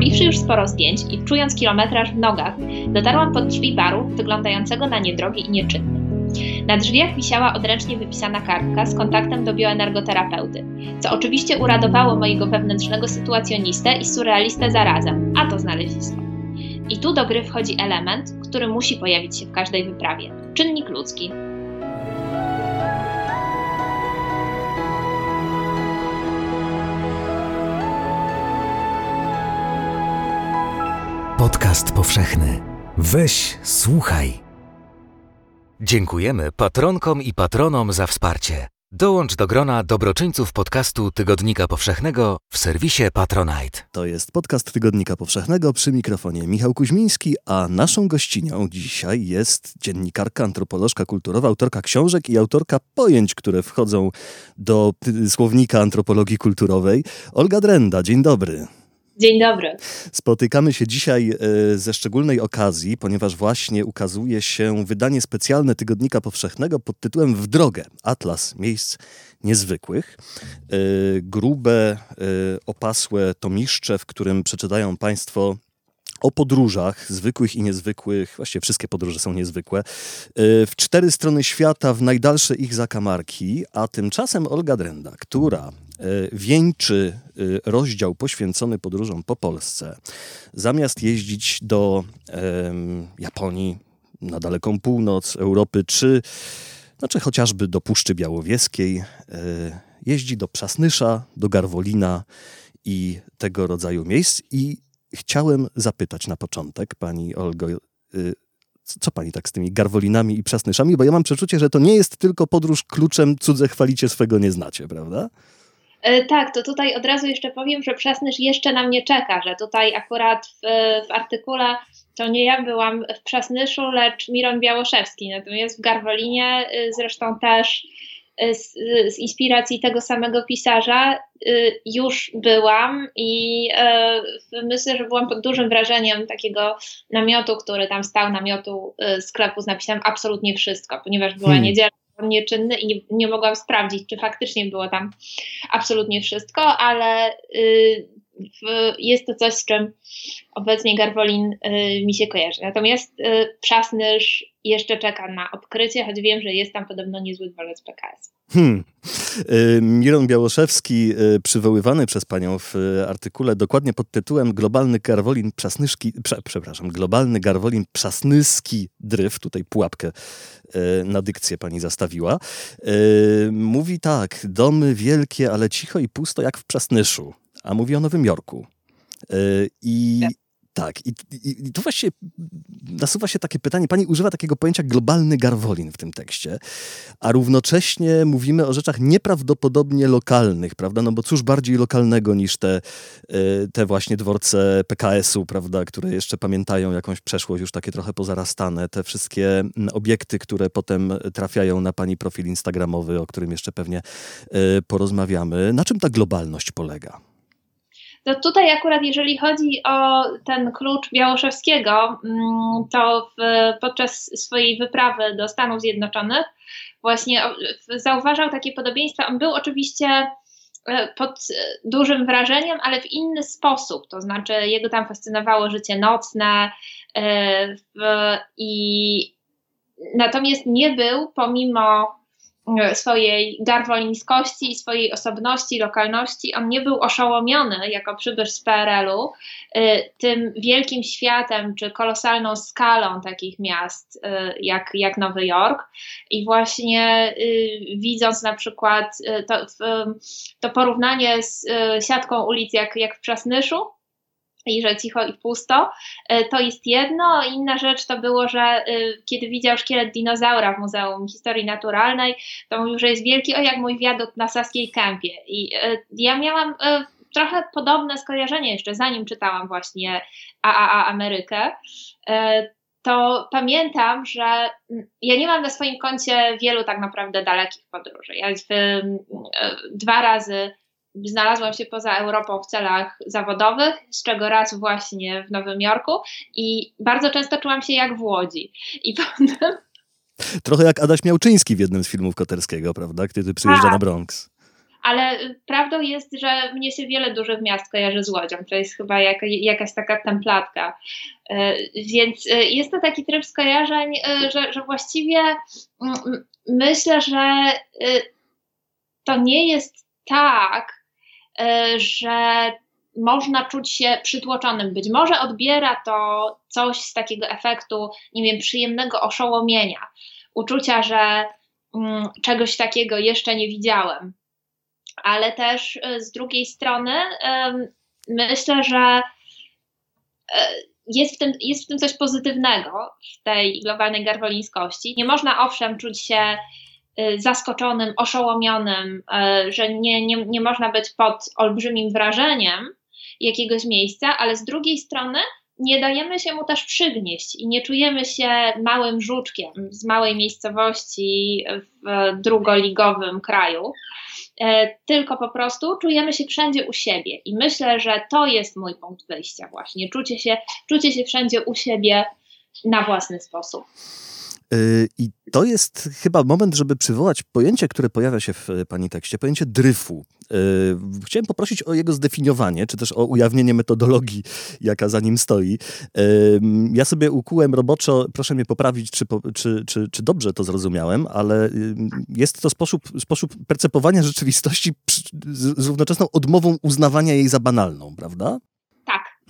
Zrobiwszy już sporo zdjęć i czując kilometraż w nogach, dotarłam pod drzwi baru wyglądającego na niedrogi i nieczynny. Na drzwiach wisiała odręcznie wypisana kartka z kontaktem do bioenergoterapeuty, co oczywiście uradowało mojego wewnętrznego sytuacjonistę i surrealistę zarazem, a to znalezisko. I tu do gry wchodzi element, który musi pojawić się w każdej wyprawie czynnik ludzki. Podcast powszechny. Weź, słuchaj. Dziękujemy patronkom i patronom za wsparcie. Dołącz do grona dobroczyńców podcastu Tygodnika Powszechnego w serwisie Patronite. To jest podcast Tygodnika Powszechnego przy mikrofonie Michał Kuźmiński, a naszą gościnią dzisiaj jest dziennikarka, antropolożka kulturowa, autorka książek i autorka pojęć, które wchodzą do słownika antropologii kulturowej, Olga Drenda. Dzień dobry. Dzień dobry. Spotykamy się dzisiaj e, ze szczególnej okazji, ponieważ właśnie ukazuje się wydanie specjalne Tygodnika Powszechnego pod tytułem W drogę Atlas Miejsc Niezwykłych. E, grube, e, opasłe tomiszcze, w którym przeczytają Państwo o podróżach, zwykłych i niezwykłych, właściwie wszystkie podróże są niezwykłe, w cztery strony świata, w najdalsze ich zakamarki, a tymczasem Olga Drenda, która E, wieńczy e, rozdział poświęcony podróżom po Polsce, zamiast jeździć do Japonii, na daleką północ Europy, czy, no, czy chociażby do Puszczy Białowieskiej, jeździ do Przasnysza, do Garwolina i tego rodzaju miejsc. I chciałem zapytać na początek pani Olgo, co pani tak z tymi garwolinami i przasnyszami? Bo ja mam przeczucie, że to nie jest tylko podróż kluczem cudze chwalicie, swego nie znacie, prawda? E, tak, to tutaj od razu jeszcze powiem, że Przasnysz jeszcze na mnie czeka, że tutaj akurat w, w artykule to nie ja byłam w Przasnyszu, lecz Miron Białoszewski, natomiast w Garwolinie y, zresztą też y, z, z, inspiracji tego samego pisarza y, już byłam i myślę, że byłam pod dużym wrażeniem takiego namiotu, który tam stał, namiotu sklepu z napisem absolutnie wszystko, ponieważ była hmm. niedziela nieczynny i nie, nie mogłam sprawdzić, czy faktycznie było tam absolutnie wszystko, ale y, jest to coś, z czym obecnie Garwolin y, mi się kojarzy. Natomiast y, Przasnysz jeszcze czeka na odkrycie, choć wiem, że jest tam podobno niezły dworzec PKS. Hmm. Y, Miron Białoszewski, przywoływany przez panią w artykule dokładnie pod tytułem Globalny Garwolin Przasnyszki, prze, przepraszam, Globalny Garwolin Przasnyski Dryf, tutaj pułapkę na dykcję pani zastawiła, mówi tak, domy wielkie, ale cicho i pusto jak w Przasnyszu, a mówi o Nowym Jorku. I tak, i, i, i tu właśnie nasuwa się takie pytanie. Pani używa takiego pojęcia globalny garwolin w tym tekście, a równocześnie mówimy o rzeczach nieprawdopodobnie lokalnych, prawda? No bo cóż bardziej lokalnego niż te, e, te właśnie dworce PKS-u, prawda, które jeszcze pamiętają jakąś przeszłość już takie trochę pozarastane, te wszystkie obiekty, które potem trafiają na pani profil instagramowy, o którym jeszcze pewnie e, porozmawiamy. Na czym ta globalność polega? To tutaj akurat jeżeli chodzi o ten klucz Białoszewskiego, mm, to w, podczas swojej wyprawy do Stanów Zjednoczonych właśnie zauważał takie podobieństwa. On był oczywiście e, pod dużym wrażeniem, ale w inny sposób. To znaczy, jego tam fascynowało życie nocne e, i natomiast nie był, pomimo swojej garwolińskości i swojej osobności, lokalności, on nie był oszołomiony jako przybysz z PRL-u e, tym wielkim światem czy kolosalną skalą takich miast e, jak, jak Nowy Jork. I właśnie widząc na przykład to, to porównanie z siatką ulic jak, jak w Przasnyszu, i że cicho i pusto. E, to jest jedno. Inna rzecz to było, że e, kiedy widział szkielet dinozaura w Muzeum Historii Naturalnej, to mówił, że jest wielki, o jak mój wiadukt na Saskiej Kępie. I e, ja miałam trochę podobne skojarzenie jeszcze, zanim czytałam właśnie AAA Amerykę to pamiętam, że ja nie mam na swoim koncie wielu tak naprawdę dalekich podróży. Ja dwa razy znalazłam się poza Europą w celach zawodowych, z czego raz właśnie w Nowym Jorku i bardzo często czułam się jak w Łodzi. I potem... Trochę jak Adaś Miałczyński w jednym z filmów Koterskiego, prawda? Kiedy przyjeżdża tak. na Bronx. ale prawdą jest, że mnie się wiele dużych miast kojarzy z Łodzią. To jest chyba jaka, jakaś taka templatka. E, więc e, jest to taki tryb skojarzeń, e, że, że właściwie mm, myślę, że to nie jest tak, że można czuć się przytłoczonym. Być może odbiera to coś z takiego efektu, nie wiem, przyjemnego oszołomienia, uczucia, że mm, czegoś takiego jeszcze nie widziałem ale też e, z drugiej strony myślę, że e, jest w, tym, jest w tym coś pozytywnego, w tej globalnej garwolińskości. Nie można owszem czuć się e, zaskoczonym, oszołomionym, że nie, nie, nie można być pod olbrzymim wrażeniem jakiegoś miejsca, ale z drugiej strony nie dajemy się mu też przygnieść i nie czujemy się małym żuczkiem z małej miejscowości w drugoligowym kraju, E, tylko po prostu czujemy się wszędzie u siebie. I myślę, że to jest mój punkt wyjścia, właśnie czucie się, czucie się wszędzie u siebie na własny sposób. I to jest chyba moment, żeby przywołać pojęcie, które pojawia się w Pani tekście, pojęcie dryfu. Y, chciałem poprosić o jego zdefiniowanie, czy też o ujawnienie metodologii, jaka za nim stoi. Ja sobie ukułem roboczo, proszę mnie poprawić, czy, czy, czy, czy dobrze to zrozumiałem, ale jest to sposób, sposób percepowania rzeczywistości z równoczesną odmową uznawania jej za banalną, prawda?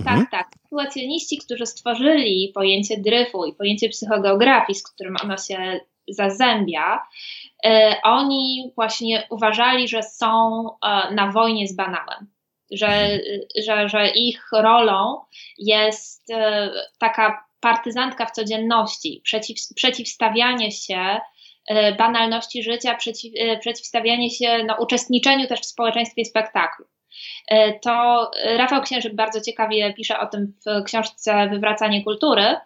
Tak, mhm. tak, tak. Sytuacjoniści, którzy stworzyli pojęcie dryfu i pojęcie psychogeografii, z którym ono się zazębia, e, oni właśnie uważali, że są e, na wojnie z banałem. Że, że, że ich rolą jest e, taka partyzantka w codzienności, przeciw, przeciwstawianie się banalności życia, przeciw, przeciwstawianie się no, uczestniczeniu też w społeczeństwie spektaklu. E, to Rafał Księżyk bardzo ciekawie pisze o tym w książce Wywracanie kultury,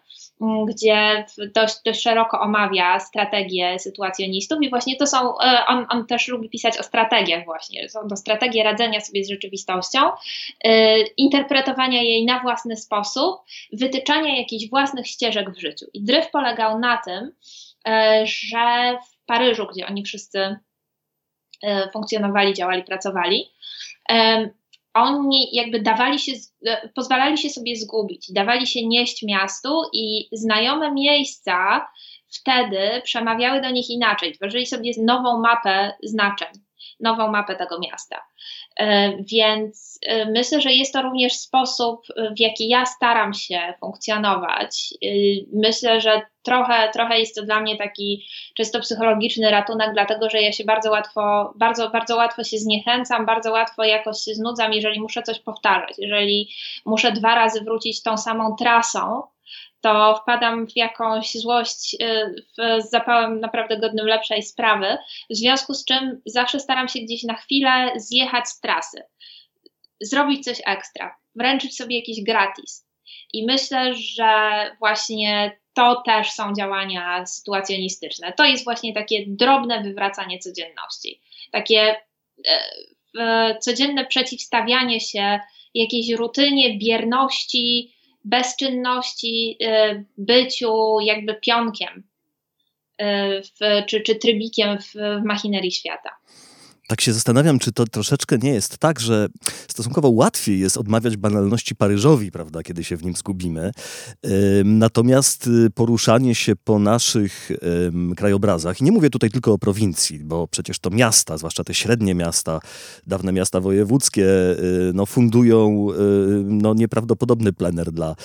gdzie dość, dość szeroko omawia strategie sytuacjonistów i właśnie to są, e, on, on też lubi pisać o strategiach właśnie, są to strategie radzenia sobie z rzeczywistością, e, interpretowania jej na własny sposób, wytyczania jakichś własnych ścieżek w życiu. I dryf polegał na tym, że w Paryżu, gdzie oni wszyscy funkcjonowali, działali, pracowali, oni jakby dawali się, e, pozwalali się sobie zgubić, dawali się nieść miastu i znajome miejsca wtedy przemawiały do nich inaczej, tworzyli sobie nową mapę znaczeń, nową mapę tego miasta. E, więc e, myślę, że jest to również sposób, w jaki ja staram się funkcjonować. Myślę, że trochę, trochę jest to dla mnie taki czysto psychologiczny ratunek, dlatego że ja się bardzo łatwo, bardzo, bardzo łatwo się zniechęcam, bardzo łatwo jakoś się znudzam, jeżeli muszę coś powtarzać, jeżeli muszę dwa razy wrócić tą samą trasą, to wpadam w jakąś złość y, z zapałem naprawdę godnym lepszej sprawy, w związku z czym zawsze staram się gdzieś na chwilę zjechać z trasy, zrobić coś ekstra, wręczyć sobie jakiś gratis. I myślę, że właśnie to też są działania sytuacjonistyczne. To jest właśnie takie drobne wywracanie codzienności, takie e, codzienne przeciwstawianie się jakiejś rutynie, bierności, bezczynności, e, byciu jakby pionkiem e, w, czy, czy trybikiem w, w machinerii świata. Tak się zastanawiam, czy to troszeczkę nie jest tak, że stosunkowo łatwiej jest odmawiać banalności Paryżowi, prawda, kiedy się w nim zgubimy. Natomiast y, poruszanie się po naszych krajobrazach, i nie mówię tutaj tylko o prowincji, bo przecież to miasta, zwłaszcza te średnie miasta, dawne miasta wojewódzkie, y, no, fundują y, no, nieprawdopodobny plener dla,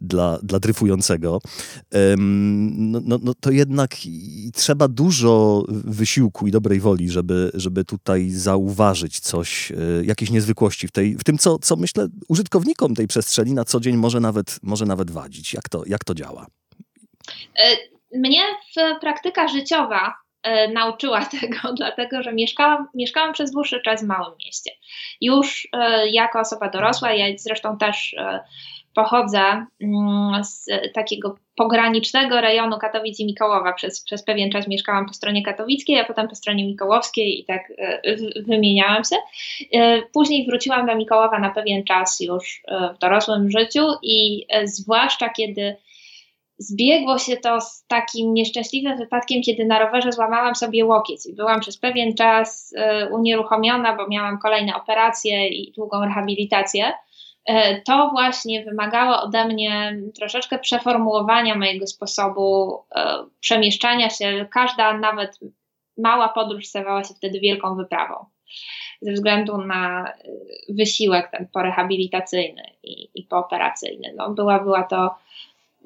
dla, dla dryfującego. No, no, no to jednak trzeba dużo wysiłku i dobrej woli, żeby, żeby tutaj tutaj zauważyć coś, e, jakieś niezwykłości w, tej, w tym, co, co myślę użytkownikom tej przestrzeni na co dzień może nawet, może nawet wadzić. Jak to, jak to działa? E, mnie praktyka życiowa e, nauczyła tego, dlatego że mieszkałam, mieszkałam przez dłuższy czas w małym mieście. Już jako osoba dorosła, ja zresztą też pochodzę mm, z takiego pogranicznego rejonu Katowic i Mikołowa. Przez, przez pewien czas mieszkałam po stronie katowickiej, a potem po stronie mikołowskiej i tak e, wymieniałam się. E, później wróciłam do Mikołowa na pewien czas już e, w dorosłym życiu i zwłaszcza kiedy zbiegło się to z takim nieszczęśliwym wypadkiem, kiedy na rowerze złamałam sobie łokieć i byłam przez pewien czas unieruchomiona, bo miałam kolejne operacje i długą rehabilitację. To właśnie wymagało ode mnie troszeczkę przeformułowania mojego sposobu przemieszczania się. Każda, nawet mała podróż stawała się wtedy wielką wyprawą ze względu na y, wysiłek ten porehabilitacyjny i, i pooperacyjny. No, była, była to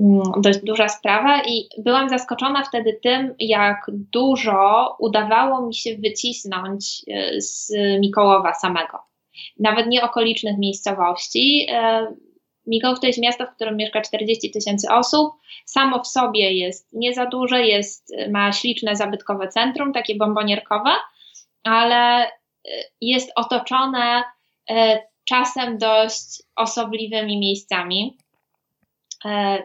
mm, dość duża sprawa i byłam zaskoczona wtedy tym, jak dużo udawało mi się wycisnąć z Mikołowa samego. Nawet nie okolicznych miejscowości. Y, Mikołów to jest miasto, w którym mieszka 40 tysięcy osób. Samo w sobie jest nie za duże, jest, ma śliczne zabytkowe centrum, takie bombonierkowe, ale jest otoczone e, czasem dość osobliwymi miejscami. E,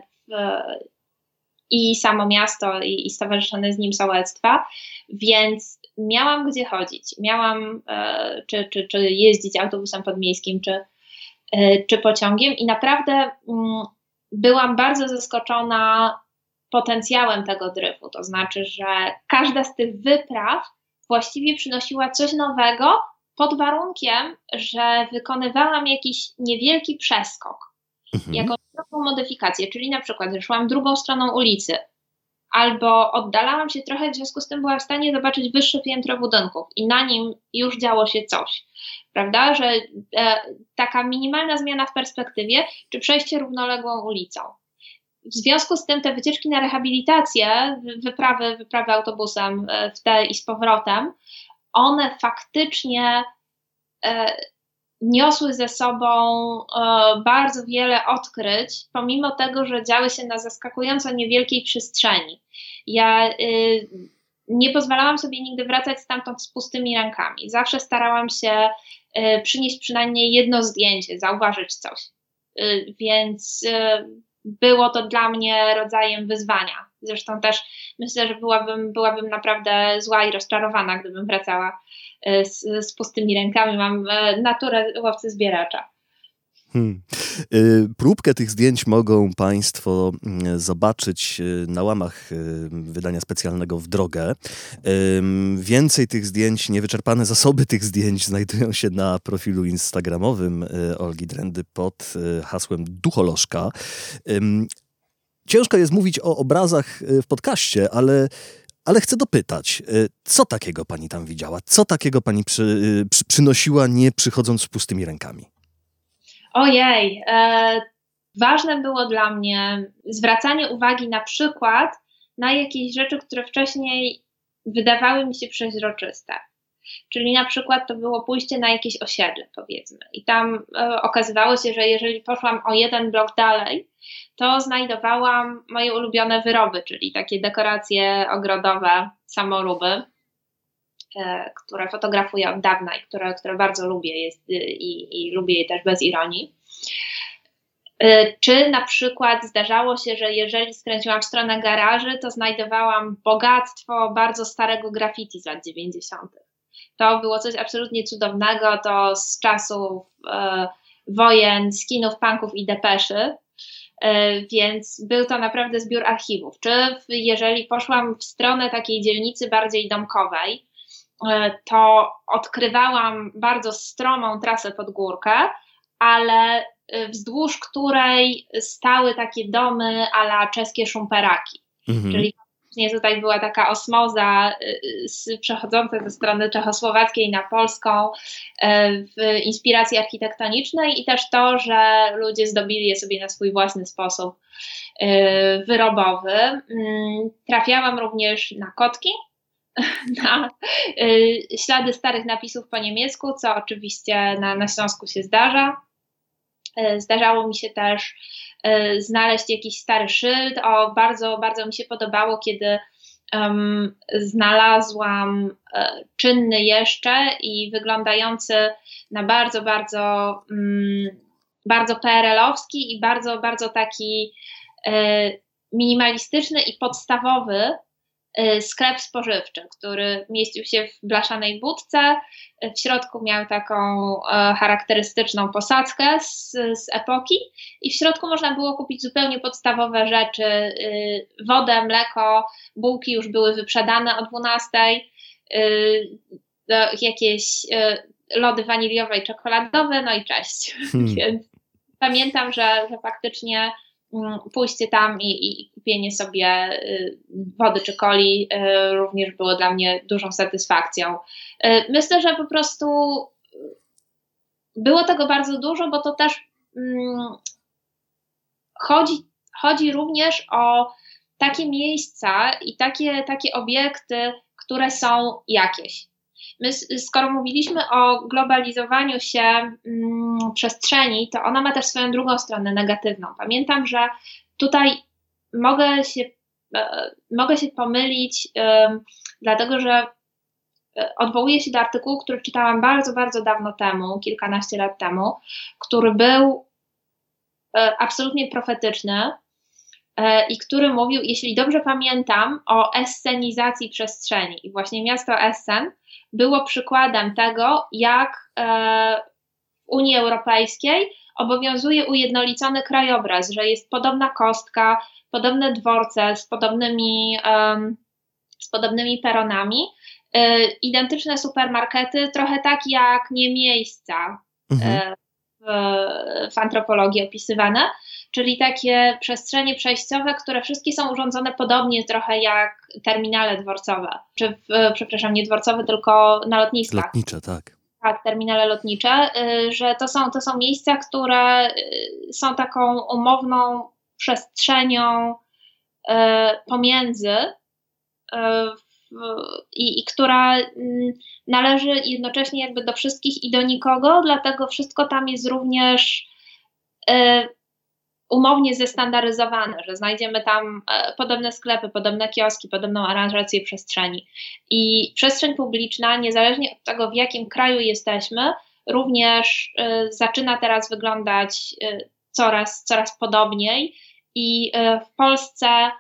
I samo miasto, i, i stowarzyszone z nim sołectwa, więc miałam gdzie chodzić. Miałam e, czy, czy, czy jeździć autobusem podmiejskim, czy, czy pociągiem, i naprawdę mm, byłam bardzo zaskoczona potencjałem tego dryfu. To znaczy, że każda z tych wypraw właściwie przynosiła coś nowego, pod warunkiem, że wykonywałam jakiś niewielki przeskok, mhm. jakąś drobną modyfikację, czyli na przykład szłam drugą stroną ulicy, albo oddalałam się trochę, w związku z tym byłam w stanie zobaczyć wyższe piętro budynków i na nim już działo się coś. Prawda, że e, taka minimalna zmiana w perspektywie, czy przejście równoległą ulicą. W związku z tym te wycieczki na rehabilitację, wyprawy, wyprawy autobusem e, w te i z powrotem, one faktycznie e, niosły ze sobą e, bardzo wiele odkryć, pomimo tego, że działy się na zaskakująco niewielkiej przestrzeni. Ja y, nie pozwalałam sobie nigdy wracać stamtąd z pustymi rękami. Zawsze starałam się y, przynieść przynajmniej jedno zdjęcie, zauważyć coś. Y, więc było to dla mnie rodzajem wyzwania. Zresztą też myślę, że byłabym, byłabym naprawdę zła i rozczarowana, gdybym wracała e, z, z pustymi rękami. Mam e, naturę łowcy zbieracza. Hmm. Y, próbkę tych zdjęć mogą Państwo mm, zobaczyć na łamach wydania specjalnego w drogę. Więcej tych zdjęć, niewyczerpane zasoby tych zdjęć znajdują się na profilu instagramowym Olgi Drendy pod hasłem Ducholożka. Ciężko jest mówić o obrazach w podcaście, ale ale chcę dopytać, co takiego pani tam widziała? Co takiego pani przy, przy, przynosiła, nie przychodząc z pustymi rękami? Ojej, e, ważne było dla mnie zwracanie uwagi na przykład na jakieś rzeczy, które wcześniej wydawały mi się przeźroczyste. Czyli na przykład to było pójście na jakieś osiedle, powiedzmy. I tam e, okazywało się, że jeżeli poszłam o jeden blok dalej, to znajdowałam moje ulubione wyroby, czyli takie dekoracje ogrodowe, samoróby. E, które fotografuję od dawna i które, które bardzo lubię jest, y, i, i lubię je też bez ironii. E, czy na przykład zdarzało się, że jeżeli skręciłam w stronę garaży, to znajdowałam bogactwo bardzo starego graffiti z lat 90. To było coś absolutnie cudownego, to z czasów e, wojen, skinów, punków i depeszy. E, więc był to naprawdę zbiór archiwów. Czy jeżeli poszłam w stronę takiej dzielnicy bardziej domkowej, E, to odkrywałam bardzo stromą trasę pod górkę, ale e, wzdłuż której stały takie domy ala czeskie szumperaki. Mhm. Czyli nie tutaj była taka osmoza e, przechodząca ze strony czechosłowackiej na polską w inspiracji architektonicznej i też to, że ludzie zdobili je sobie na swój własny sposób wyrobowy. Mm, trafiałam również na kotki, na y, ślady starych napisów po niemiecku, co oczywiście na, na Śląsku się zdarza. Y, zdarzało mi się też y, znaleźć jakiś stary szyld. O, bardzo, bardzo mi się podobało, kiedy um, znalazłam czynny jeszcze i wyglądający na bardzo, bardzo, um, bardzo PRL-owski i bardzo, bardzo taki minimalistyczny i podstawowy sklep spożywczy, który mieścił się w blaszanej budce. W środku miał taką e, charakterystyczną posadzkę z, z epoki i w środku można było kupić zupełnie podstawowe rzeczy, wodę, mleko, bułki już były wyprzedane o 12, y, jakieś lody waniliowe i czekoladowe, no i cześć. Hmm. Więc pamiętam, że, że faktycznie pójście tam i, i, kupienie sobie y, wody czy coli y, również było dla mnie dużą satysfakcją. Y, myślę, że po prostu było tego bardzo dużo, bo to też mm, chodzi, chodzi również o takie miejsca i takie, takie obiekty, które są jakieś. My, skoro mówiliśmy o globalizowaniu się mm, przestrzeni, to ona ma też swoją drugą stronę negatywną. Pamiętam, że tutaj mogę się, e, mogę się pomylić, e, dlatego że e, odwołuję się do artykułu, który czytałam bardzo, bardzo dawno temu, kilkanaście lat temu, który był e, absolutnie profetyczny i który mówił, jeśli dobrze pamiętam, o escenizacji przestrzeni. I właśnie miasto Essen było przykładem tego, jak e, w Unii Europejskiej obowiązuje ujednolicony krajobraz, że jest podobna kostka, podobne dworce z podobnymi, z podobnymi peronami, e, identyczne supermarkety, trochę tak jak nie miejsca mhm. E, w, w antropologii opisywane, czyli takie przestrzenie przejściowe, które wszystkie są urządzone podobnie trochę jak terminale dworcowe, czy w, przepraszam, nie dworcowe, tylko na lotniskach. Lotnicze, tak. Tak, terminale lotnicze, y, że to są, to są miejsca, które y, są taką umowną przestrzenią pomiędzy i, i która mm, należy jednocześnie jakby do wszystkich i do nikogo, dlatego wszystko tam jest również umownie zestandaryzowane, że znajdziemy tam e, podobne sklepy, podobne kioski, podobną aranżację przestrzeni. I przestrzeń publiczna, niezależnie od tego, w jakim kraju jesteśmy, również e, zaczyna teraz wyglądać e, coraz, coraz podobniej. I w Polsce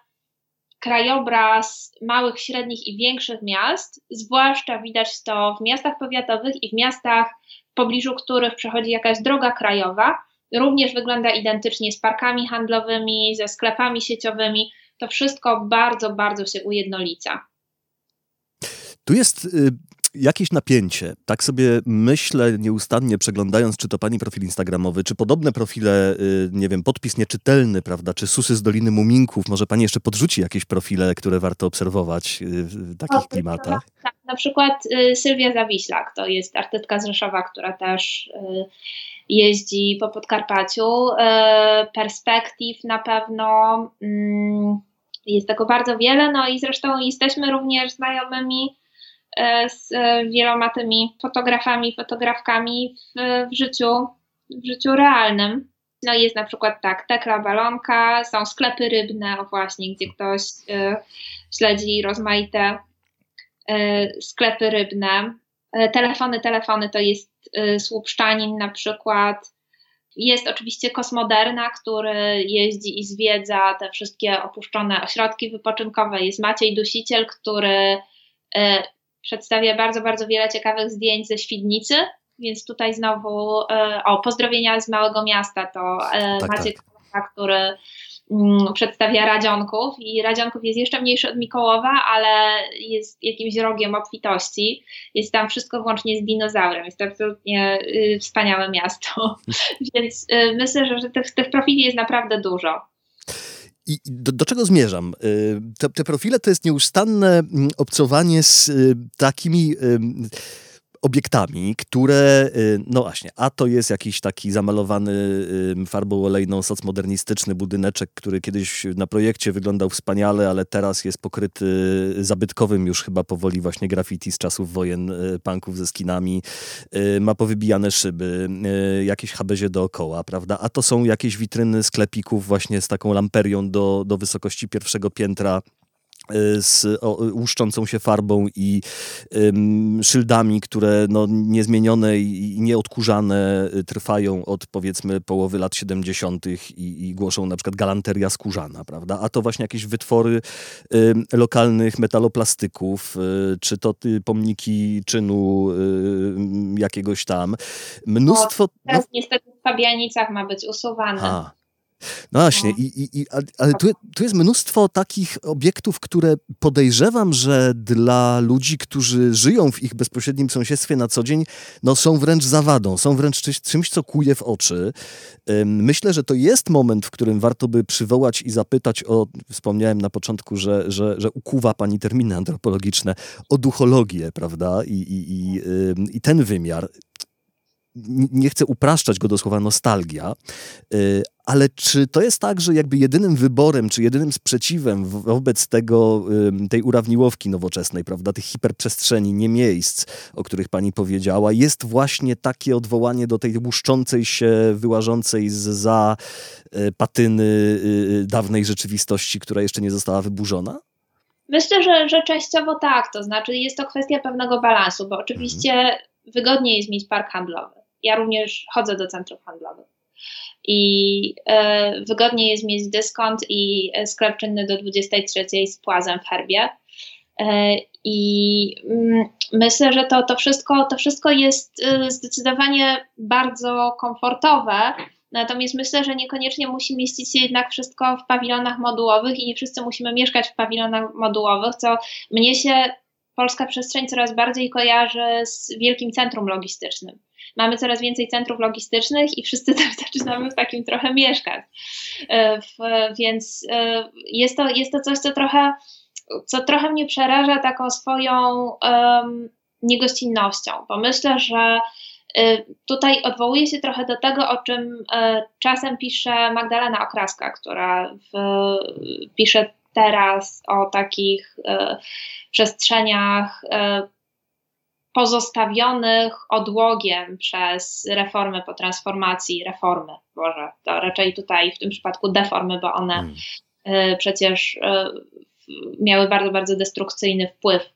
krajobraz małych, średnich i większych miast, zwłaszcza widać to w miastach powiatowych i w miastach, w pobliżu których przechodzi jakaś droga krajowa, również wygląda identycznie z parkami handlowymi, ze sklepami sieciowymi. To wszystko bardzo, bardzo się ujednolica. Tu jest y, jakieś napięcie. Tak sobie myślę nieustannie przeglądając, czy to pani profil instagramowy, czy podobne profile, y, nie wiem, podpis nieczytelny, prawda, czy susy z Doliny Muminków. Może pani jeszcze podrzuci jakieś profile, które warto obserwować y, w takich klimatach? Tak, na przykład Sylwia Zawiślak, to jest artystka z Rzeszowa, która też jeździ po Podkarpaciu. E, perspektyw na pewno mm, jest tego bardzo wiele, no i zresztą jesteśmy również znajomymi e, z wieloma tymi fotografami, fotografkami w, w życiu, w życiu realnym. No jest na przykład tak, Tekla Balonka, są sklepy rybne, właśnie, gdzie ktoś y, śledzi rozmaite y, sklepy rybne. Y, telefony, telefony to jest Y, Słupszczanin na przykład. Jest oczywiście Kosmoderna, który jeździ i zwiedza te wszystkie opuszczone ośrodki wypoczynkowe. Jest Maciej Dusiciel, który y, przedstawia bardzo, bardzo wiele ciekawych zdjęć ze Świdnicy, więc tutaj znowu o pozdrowienia z małego miasta to tak, Maciej, tak. który przedstawia Radzionków i Radzionków jest jeszcze mniejszy od Mikołowa, ale jest jakimś rogiem obfitości. Jest tam wszystko włącznie z dinozaurem. Jest to absolutnie y, wspaniałe miasto. Więc y, myślę, że, że tych, tych profili jest naprawdę dużo. I do, do, czego zmierzam? Y, te, te, profile to jest nieustanne mm, obcowanie z takimi obiektami, które, y, no właśnie, a to jest jakiś taki zamalowany farbą olejną socmodernistyczny budyneczek, który kiedyś na projekcie wyglądał wspaniale, ale teraz jest pokryty zabytkowym już chyba powoli właśnie graffiti z czasów wojen y, punków ze skinami, y, ma powybijane szyby, jakieś habezie dookoła, prawda? A to są jakieś witryny sklepików właśnie z taką lamperią do, do wysokości pierwszego piętra z o, łuszczącą się farbą i ym, szyldami, które no, niezmienione i nieodkurzane y, trwają od powiedzmy połowy lat 70. I, i głoszą na przykład galanteria skórzana, prawda? A to właśnie jakieś wytwory y, lokalnych metaloplastyków, y, czy to pomniki czynu y, jakiegoś tam. Mnóstwo... No, teraz no, niestety w Fabianicach ma być usuwane. A. No właśnie, no. i, i, ale tu, tu jest mnóstwo takich obiektów, które podejrzewam, że dla ludzi, którzy żyją w ich bezpośrednim sąsiedztwie na co dzień, no są wręcz zawadą, są wręcz czymś, co kuje w oczy. Myślę, że to jest moment, w którym warto by przywołać i zapytać o, wspomniałem na początku, że, że, że ukuwa pani terminy antropologiczne, o duchologię, prawda? I, i, i, i ten wymiar nie chcę upraszczać go do słowa nostalgia, y, ale czy to jest tak, że jakby jedynym wyborem, czy jedynym sprzeciwem wobec tego, tej urawniłowki nowoczesnej, prawda, tych hiperprzestrzeni, nie miejsc, o których pani powiedziała, jest właśnie takie odwołanie do tej łuszczącej się, wyłażącej za y, patyny y, dawnej rzeczywistości, która jeszcze nie została wyburzona? Myślę, że, że częściowo tak, to znaczy jest to kwestia pewnego balansu, bo oczywiście mhm. wygodniej jest mieć park handlowy ja również chodzę do centrów handlowych. I e, wygodniej jest mieć dyskont i sklep czynny do 23 z płazem w herbie. E, I mm, myślę, że to, to, wszystko, to wszystko jest e, zdecydowanie bardzo komfortowe. Natomiast myślę, że niekoniecznie musi mieścić się jednak wszystko w pawilonach modułowych i nie wszyscy musimy mieszkać w pawilonach modułowych, co mnie się polska przestrzeń coraz bardziej kojarzy z wielkim centrum logistycznym mamy coraz więcej centrów logistycznych i wszyscy też zaczynamy w takim trochę mieszkać. E, więc e, jest to, jest to coś, co trochę, co trochę mnie przeraża taką swoją um, niegościnnością, bo myślę, że e, Tutaj odwołuję się trochę do tego, o czym czasem pisze Magdalena Okraska, która w, pisze teraz o takich przestrzeniach pozostawionych odłogiem przez reformy po transformacji, reformy, może to raczej tutaj w tym przypadku deformy, bo one hmm. Y, przecież miały bardzo, bardzo destrukcyjny wpływ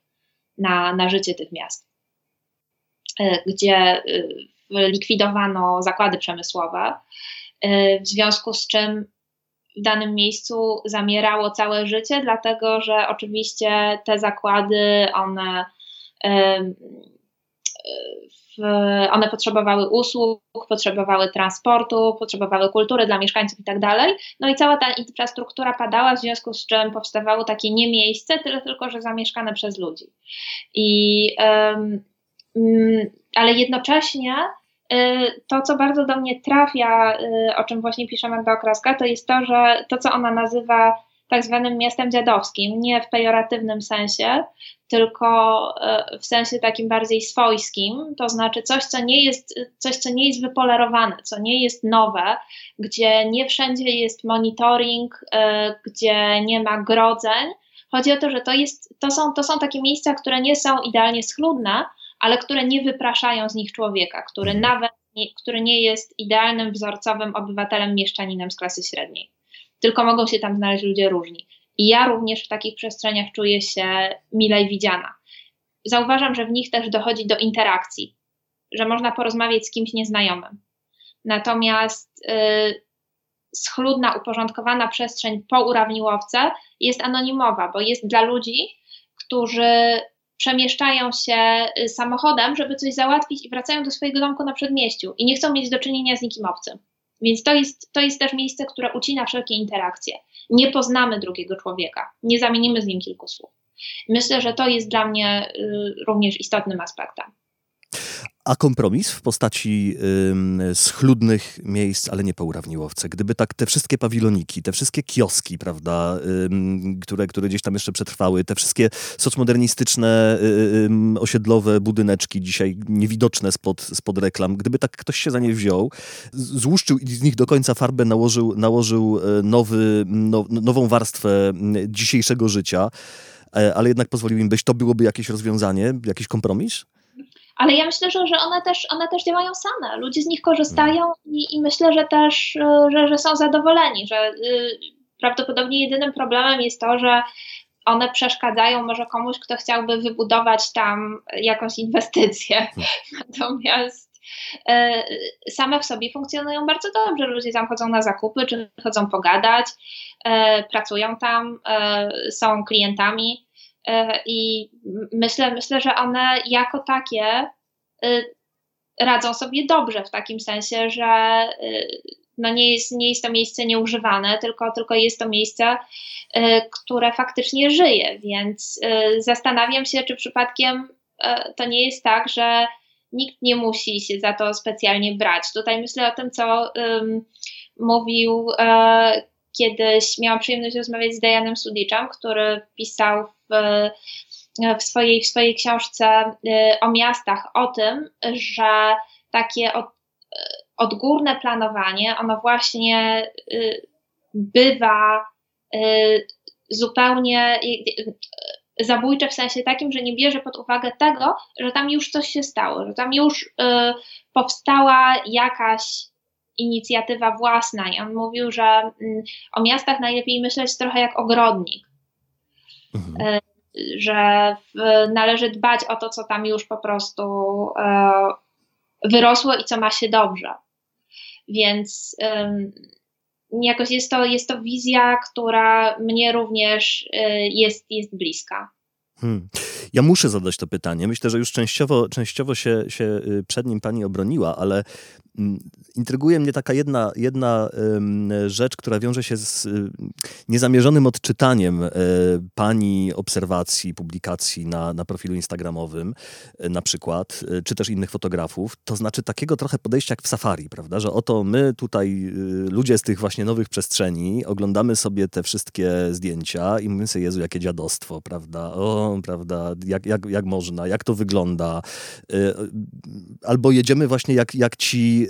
na, na życie tych miast, gdzie likwidowano zakłady przemysłowe, w związku z czym w danym miejscu zamierało całe życie, dlatego że oczywiście te zakłady, one one potrzebowały usług, potrzebowały transportu, potrzebowały kultury dla mieszkańców i tak dalej. No i cała ta infrastruktura padała, w związku z czym powstawało takie nie miejsce, tyle tylko, że zamieszkane przez ludzi. I, um, ale jednocześnie to, co bardzo do mnie trafia, y, o czym właśnie pisze Magda Okraska, to jest to, że to, co ona nazywa tak zwanym miastem dziadowskim, nie w pejoratywnym sensie, tylko e, w sensie takim bardziej swojskim, to znaczy coś, co nie jest, coś, co nie jest wypolerowane, co nie jest nowe, gdzie nie wszędzie jest monitoring, e, gdzie nie ma grodzeń. Chodzi o to, że to, jest, to, są, to są takie miejsca, które nie są idealnie schludne, ale które nie wypraszają z nich człowieka, który mhm. nawet nie, który nie jest idealnym, wzorcowym obywatelem, mieszczaninem z klasy średniej tylko mogą się tam znaleźć ludzie różni. I ja również w takich przestrzeniach czuję się milej widziana. Zauważam, że w nich też dochodzi do interakcji, że można porozmawiać z kimś nieznajomym. Natomiast yy, schludna, uporządkowana przestrzeń po urawniłowce jest anonimowa, bo jest dla ludzi, którzy przemieszczają się y, samochodem, żeby coś załatwić i wracają do swojego domku na przedmieściu i nie chcą mieć do czynienia z nikim obcym. Więc to jest, to jest też miejsce, które ucina wszelkie interakcje. Nie poznamy drugiego człowieka, nie zamienimy z nim kilku słów. Myślę, że to jest dla mnie y, również istotnym aspektem. A kompromis w postaci y, schludnych miejsc, ale nie po urawniłowce. Gdyby tak te wszystkie pawiloniki, te wszystkie kioski, prawda, y, które, które gdzieś tam jeszcze przetrwały, te wszystkie socmodernistyczne, y, y, osiedlowe budyneczki, dzisiaj niewidoczne spod, spod reklam, gdyby tak ktoś się za nie wziął, złuszczył i z nich do końca farbę nałożył, nałożył e, nowy, no, nową warstwę dzisiejszego życia, e, ale jednak pozwolił im być, to byłoby jakieś rozwiązanie, jakiś kompromis? Ale ja myślę, że, że one, też, one też działają same. Ludzie z nich korzystają i, i myślę, że też że, że są zadowoleni, że y, prawdopodobnie jedynym problemem jest to, że one przeszkadzają może komuś, kto chciałby wybudować tam jakąś inwestycję. Hmm. Natomiast e, same w sobie funkcjonują bardzo dobrze. Ludzie tam chodzą na zakupy, czy chodzą pogadać, e, pracują tam, e, są klientami i myślę, myślę, że one jako takie radzą sobie dobrze w takim sensie, że no nie, jest, nie jest to miejsce nieużywane, tylko, tylko jest to miejsce, y, które faktycznie żyje, więc y, zastanawiam się, czy przypadkiem y, to nie jest tak, że nikt nie musi się za to specjalnie brać. Tutaj myślę o tym, co um, mówił e, kiedyś, miałam przyjemność rozmawiać z Dajanem Sudiczem, który pisał w, w, swojej, w swojej książce o miastach o tym, że takie od, odgórne planowanie, ono właśnie y, bywa y, zupełnie y, zabójcze w sensie takim, że nie bierze pod uwagę tego, że tam już coś się stało, że tam już powstała jakaś inicjatywa własna. I on mówił, że mm, o miastach najlepiej myśleć trochę jak ogrodnik. Mhm. Że należy dbać o to, co tam już po prostu wyrosło i co ma się dobrze. Więc jakoś jest to, jest to wizja, która mnie również y, jest, jest bliska. Hmm. Ja muszę zadać to pytanie. Myślę, że już częściowo, częściowo się, się y, przed nim pani obroniła, ale mm, intryguje mnie taka jedna, jedna rzecz, która wiąże się z y, niezamierzonym odczytaniem e, pani obserwacji, publikacji na, na profilu instagramowym na przykład, czy też innych fotografów. To znaczy takiego trochę podejścia jak w safari, prawda? Że oto my tutaj, ludzie z tych właśnie nowych przestrzeni, oglądamy sobie te wszystkie zdjęcia i mówimy sobie, Jezu, jakie dziadostwo, prawda? O, prawda? Jak, jak, jak można? Jak to wygląda? Albo jedziemy właśnie jak, jak ci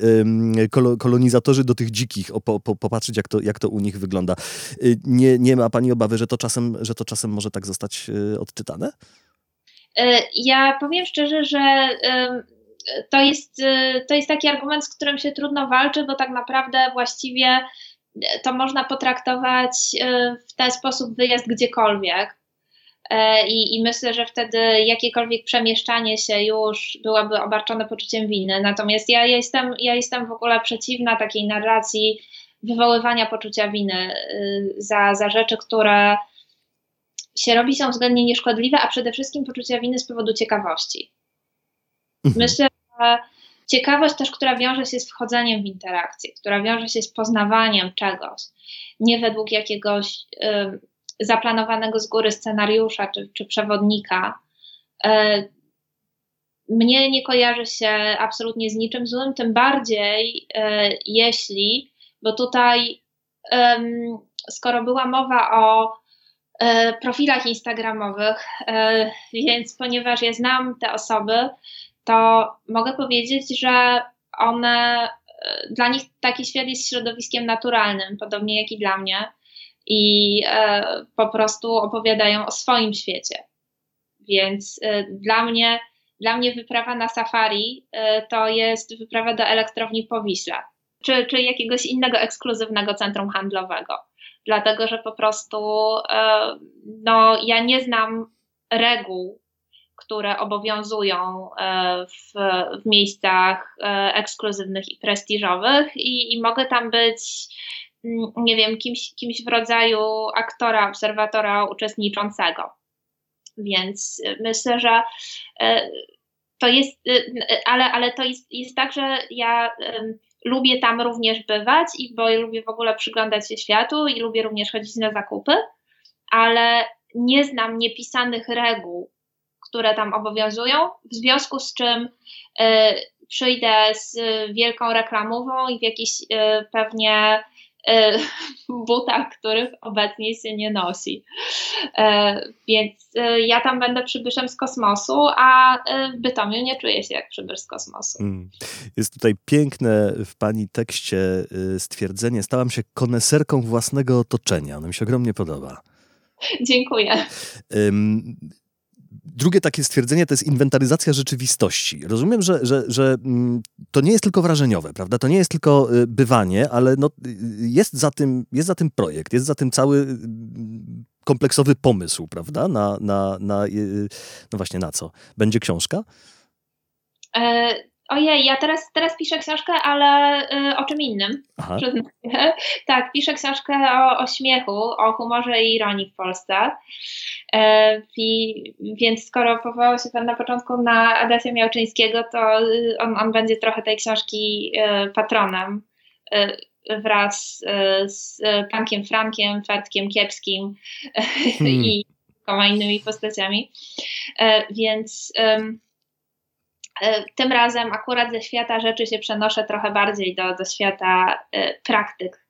kolonizatorzy do tych dzikich, po, po, popatrzeć jak to, jak to u nich wygląda. Y, nie, nie ma pani obawy, że to, czasem, że to czasem może tak zostać y, odczytane? Y, ja powiem szczerze, że to jest, to jest taki argument, z którym się trudno walczy, bo tak naprawdę właściwie to można potraktować w ten sposób wyjazd gdziekolwiek. E, I, I, myślę, że wtedy jakiekolwiek przemieszczanie się już byłoby obarczone poczuciem winy. Natomiast ja jestem, ja jestem w ogóle przeciwna takiej narracji wywoływania poczucia winy y, za, za rzeczy, które się robi, są względnie nieszkodliwe, a przede wszystkim poczucia winy z powodu ciekawości. Mhm. Myślę, że ciekawość też, która wiąże się z wchodzeniem w interakcję, która wiąże się z poznawaniem czegoś, nie według jakiegoś zaplanowanego z góry scenariusza czy, czy przewodnika, e, mnie nie kojarzy się absolutnie z niczym złym, tym bardziej e, jeśli, bo tutaj skoro była mowa o e, profilach instagramowych, więc ponieważ ja znam te osoby, to mogę powiedzieć, że one, dla nich taki świat jest środowiskiem naturalnym, podobnie jak i dla mnie i e, po prostu opowiadają o swoim świecie. Więc e, dla mnie, dla mnie wyprawa na safari e, to jest wyprawa do elektrowni Powiśla, czy, czy jakiegoś innego ekskluzywnego centrum handlowego. Dlatego, że po prostu no, ja nie znam reguł, które obowiązują w, w miejscach ekskluzywnych i prestiżowych, i, i mogę tam być nie wiem, kimś, kimś w rodzaju aktora, obserwatora uczestniczącego. Więc y, myślę, że y, to jest, y, ale, ale to jest, jest tak, że ja lubię tam również bywać i bo lubię w ogóle przyglądać się światu i lubię również chodzić na zakupy, ale nie znam niepisanych reguł, które tam obowiązują, w związku z czym przyjdę z wielką reklamową i w jakiś pewnie butach, których obecnie się nie nosi. E, więc e, ja tam będę przybyszem z kosmosu, a w Bytomiu nie czuję się jak przybysz z kosmosu. Mm. Jest tutaj piękne w pani tekście stwierdzenie, stałam się koneserką własnego otoczenia. Ono mi się ogromnie podoba. Dziękuję. Drugie takie stwierdzenie to jest inwentaryzacja rzeczywistości. Rozumiem, że, że, że mm, to nie jest tylko wrażeniowe, prawda? To nie jest tylko y, bywanie, ale no, y, jest, za tym, jest za tym projekt, jest za tym cały y, kompleksowy pomysł, prawda? Na, na, na, no właśnie na co? Będzie książka? E, ojej, ja teraz, teraz piszę książkę, ale y, o czym innym. Tak, piszę książkę o, o śmiechu, o humorze i ironii w Polsce. E, i, więc skoro powołał się Pan na początku na Adasia Miałczyńskiego, to y, on, on będzie trochę tej książki y, patronem y, wraz y, z Pankiem Frankiem, Fertkiem Kiepskim hmm. i kilkoma innymi postaciami. E, więc tym razem akurat ze świata rzeczy się przenoszę trochę bardziej do, do świata e, praktyk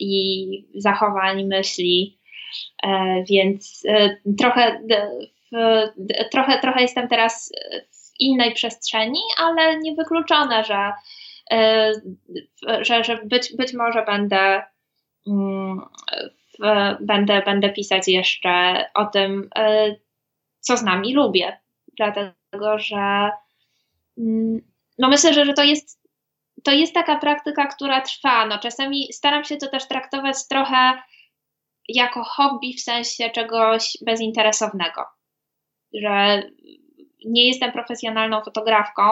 i zachowań, myśli, więc trochę, trochę, trochę jestem teraz w innej przestrzeni, ale niewykluczone, że, że, że być, być może będę mm, będę, będę pisać jeszcze o tym, e, co z nami lubię. Dlatego, że no myślę, że, że to jest to jest taka praktyka, która trwa. No, czasami staram się to też traktować trochę jako hobby w sensie czegoś bezinteresownego. Że nie jestem profesjonalną fotografką,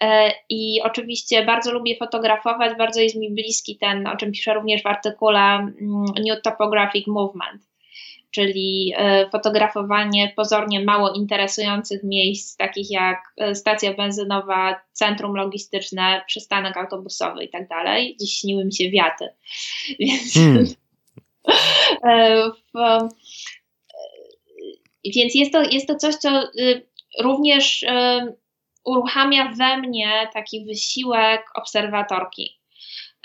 E, I oczywiście bardzo lubię fotografować, bardzo jest mi bliski ten, o czym piszę również w artykule mm, New Topographic Movement, czyli e, fotografowanie pozornie mało interesujących miejsc, takich jak e, stacja benzynowa, centrum logistyczne, przystanek autobusowy i tak dalej. Dziś śniły mi się wiaty. Więc, hmm. w, więc jest, to, jest to coś, co y, również uruchamia we mnie taki wysiłek obserwatorki,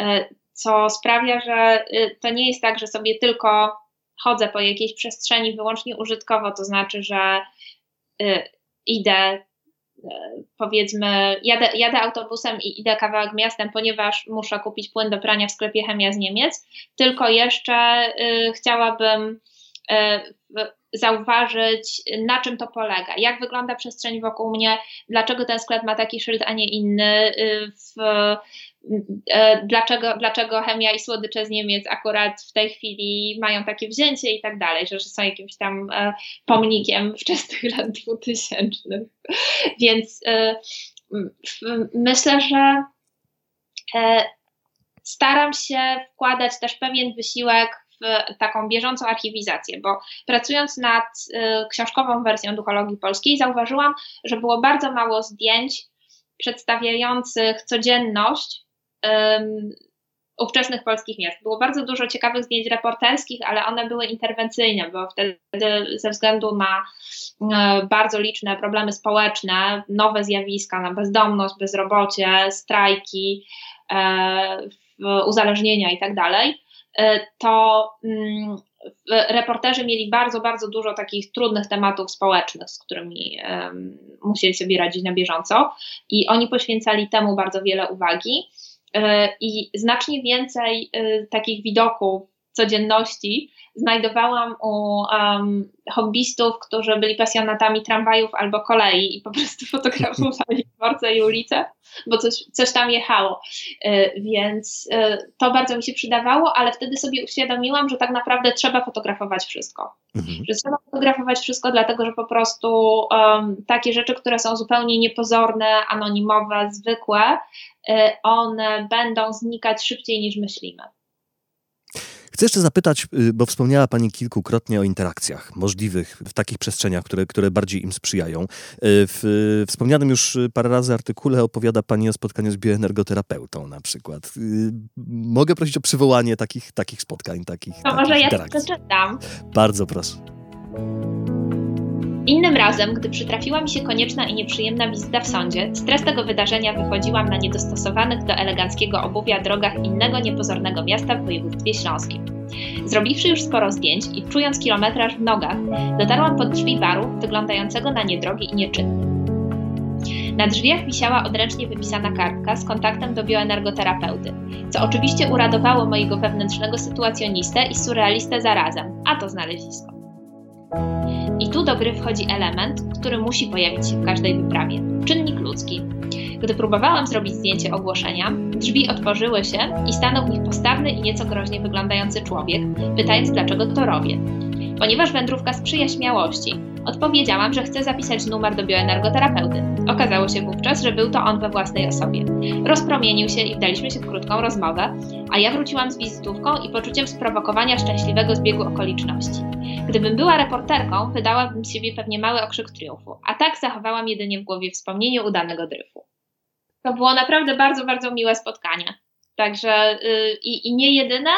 e, co sprawia, że y, to nie jest tak, że sobie tylko chodzę po jakiejś przestrzeni wyłącznie użytkowo, to znaczy, że y, idę y, powiedzmy, jadę, jadę, autobusem i idę kawałek miastem, ponieważ muszę kupić płyn do prania w sklepie Chemia z Niemiec, tylko jeszcze chciałabym zauważyć, na czym to polega, jak wygląda przestrzeń wokół mnie, dlaczego ten sklep ma taki szyld, a nie inny, y, w, y, dlaczego, dlaczego chemia i słodycze z Niemiec akurat w tej chwili mają takie wzięcie i tak dalej, że, są jakimś tam e, pomnikiem wczesnych lat dwutysięcznych. Więc e, myślę, że e, staram się wkładać też pewien wysiłek w taką bieżącą archiwizację, bo pracując nad y, książkową wersją duchologii polskiej, zauważyłam, że było bardzo mało zdjęć przedstawiających codzienność ówczesnych polskich miast. Było bardzo dużo ciekawych zdjęć reporterskich, ale one były interwencyjne, bo wtedy ze względu na e, bardzo liczne problemy społeczne, nowe zjawiska, na bezdomność, bezrobocie, strajki, e, uzależnienia i tak E, to mm, reporterzy mieli bardzo, bardzo dużo takich trudnych tematów społecznych, z którymi musieli sobie radzić na bieżąco i oni poświęcali temu bardzo wiele uwagi i znacznie więcej e, takich widoków codzienności znajdowałam u um, hobbystów, którzy byli pasjonatami tramwajów albo kolei i po prostu fotografowali dworce i ulice, bo coś, coś tam jechało. Y, więc y, to bardzo mi się przydawało, ale wtedy sobie uświadomiłam, że tak naprawdę trzeba fotografować wszystko. Mhm. Że trzeba fotografować wszystko, dlatego że po prostu um, takie rzeczy, które są zupełnie niepozorne, anonimowe, zwykłe, y, one będą znikać szybciej niż myślimy. Chcę jeszcze zapytać, y, bo wspomniała Pani kilkukrotnie o interakcjach możliwych w takich przestrzeniach, które, które bardziej im sprzyjają. Y, w wspomnianym już parę razy artykule opowiada Pani o spotkaniu z bioenergoterapeutą na przykład. Y, mogę prosić o przywołanie takich, takich spotkań, takich To może ja to przeczytam. Bardzo proszę. Innym razem, gdy przytrafiła mi się konieczna i nieprzyjemna wizyta w sądzie, stres tego wydarzenia wychodziłam na niedostosowanych do eleganckiego obuwia drogach innego niepozornego miasta w województwie śląskim. Zrobiwszy już sporo zdjęć i czując kilometraż w nogach, dotarłam pod drzwi baru wyglądającego na niedrogi i nieczynny. Na drzwiach wisiała odręcznie wypisana kartka z kontaktem do bioenergoterapeuty, co oczywiście uradowało mojego wewnętrznego sytuacjonistę i surrealistę zarazem, a to znalezisko. I tu do gry wchodzi element, który musi pojawić się w każdej wyprawie czynnik ludzki. Gdy próbowałam zrobić zdjęcie ogłoszenia, drzwi otworzyły się i stanął w nich postawny i nieco groźnie wyglądający człowiek, pytając, dlaczego to robię. Ponieważ wędrówka sprzyja śmiałości, odpowiedziałam, że chcę zapisać numer do bioenergoterapeuty. Okazało się wówczas, że był to on we własnej osobie. Rozpromienił się i wdaliśmy się w krótką rozmowę, a ja wróciłam z wizytówką i poczuciem sprowokowania szczęśliwego zbiegu okoliczności. Gdybym była reporterką, wydałabym z siebie pewnie mały okrzyk triumfu, a tak zachowałam jedynie w głowie wspomnienie udanego dryfu. To było naprawdę bardzo, bardzo miłe spotkanie. Także yy, i nie jedyne,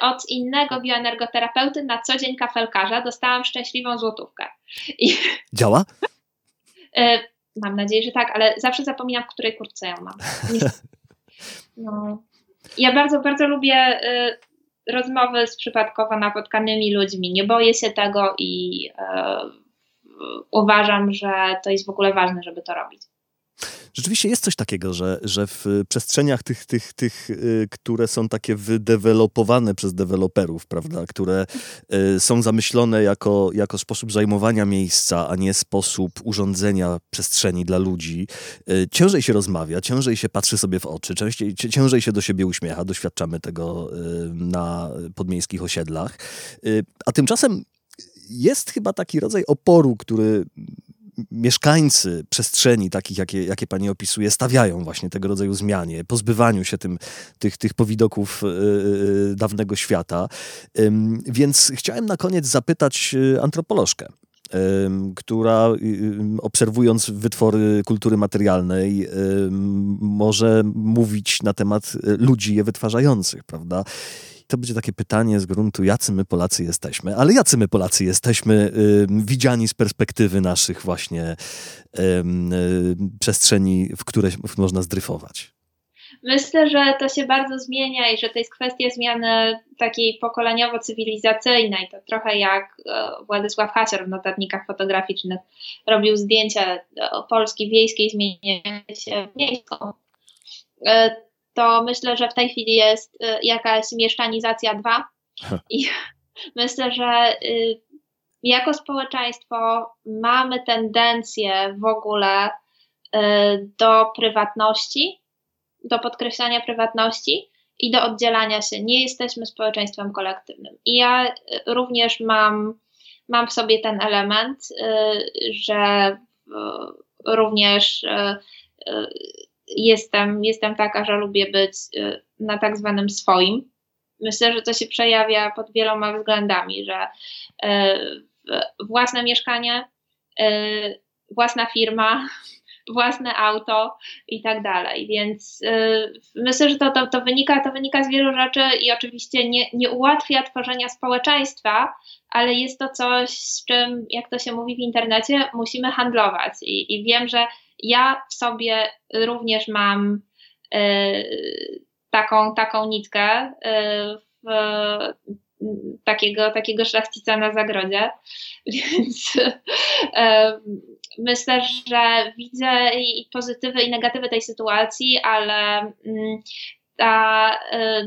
od innego bioenergoterapeuty na co dzień kafelkarza dostałam szczęśliwą złotówkę. I, Działa? Yy, mam nadzieję, że tak, ale zawsze zapominam, w której kurtce ją mam. No. Ja bardzo, bardzo lubię y, rozmowy z przypadkowo napotkanymi ludźmi. Nie boję się tego i y, uważam, że to jest w ogóle ważne, żeby to robić. Rzeczywiście jest coś takiego, że, że w przestrzeniach tych, tych, tych, y, które są takie wydevelopowane przez deweloperów, prawda, które y, są zamyślone jako, jako sposób zajmowania miejsca, a nie sposób urządzenia przestrzeni dla ludzi, y, ciężej się rozmawia, ciężej się patrzy sobie w oczy, częściej, ciężej się do siebie uśmiecha, doświadczamy tego na podmiejskich osiedlach. A tymczasem jest chyba taki rodzaj oporu, który mieszkańcy przestrzeni, takich jakie, jakie pani opisuje, stawiają właśnie tego rodzaju zmianie, pozbywaniu się tym, tych, tych powidoków yy, dawnego świata. Yy, więc chciałem na koniec zapytać y, antropolożkę która obserwując wytwory kultury materialnej może mówić na temat ludzi je wytwarzających, prawda? To będzie takie pytanie z gruntu, jacy my Polacy jesteśmy, ale jacy my Polacy jesteśmy y, widziani z perspektywy naszych właśnie y, y, przestrzeni, w które można zdryfować? Myślę, że to się bardzo zmienia i że to jest kwestia zmiany takiej pokoleniowo-cywilizacyjnej. To trochę jak e, Władysław Hasior w notatnikach fotograficznych robił zdjęcia Polski wiejskiej zmienia się miejską. To myślę, że w tej chwili jest y, jakaś mieszkanizacja 2 i myślę, że y, jako społeczeństwo mamy tendencję w ogóle y, do prywatności, do podkreślania prywatności i do oddzielania się. Nie jesteśmy społeczeństwem kolektywnym. I ja również mam, mam w sobie ten element, że również jestem, jestem taka, że lubię być y, na tak zwanym swoim. Myślę, że to się przejawia pod wieloma względami, że y, własne mieszkanie, y, własna firma, własne auto i tak dalej. Więc myślę, że to, to, to, wynika, to wynika z wielu rzeczy i oczywiście nie, nie ułatwia tworzenia społeczeństwa, ale jest to coś, z czym, jak to się mówi w internecie, musimy handlować. I, i wiem, że ja w sobie również mam y, taką, taką nitkę y, w, takiego, takiego szlachcica na zagrodzie, więc y, myślę, że widzę i pozytywy i negatywy tej sytuacji, ale mm, ta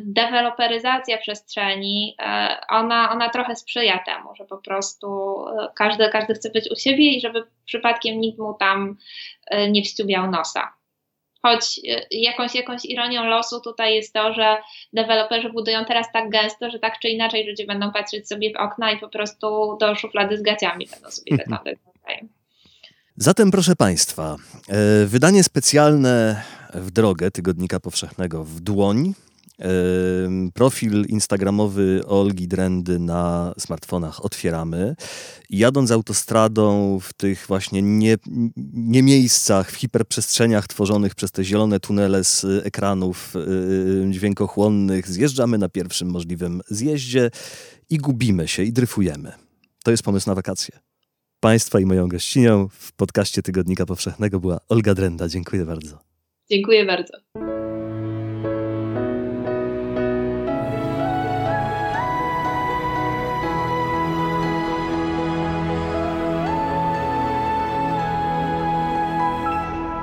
deweloperyzacja przestrzeni, ona, ona trochę sprzyja temu, że po prostu każdy, każdy chce być u siebie i żeby przypadkiem nikt mu tam nie wściubiał nosa. Choć jakąś, jakąś ironią losu tutaj jest to, że deweloperzy budują teraz tak gęsto, że tak czy inaczej ludzie będą patrzeć sobie w okna i po prostu do szuflady z gaciami będą sobie wyglądać. Zatem, proszę Państwa, wydanie specjalne w drogę Tygodnika Powszechnego w dłoń. Profil instagramowy Olgi Drendy na smartfonach otwieramy. Jadąc autostradą w tych właśnie nie, nie miejscach, w hiperprzestrzeniach tworzonych przez te zielone tunele z ekranów dźwiękochłonnych, zjeżdżamy na pierwszym możliwym zjeździe i gubimy się i dryfujemy. To jest pomysł na wakacje. Państwa i moją gościnią w podcaście Tygodnika Powszechnego była Olga Drenda. Dziękuję bardzo. Dziękuję bardzo.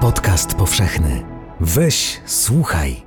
Podcast powszechny. Weź, słuchaj.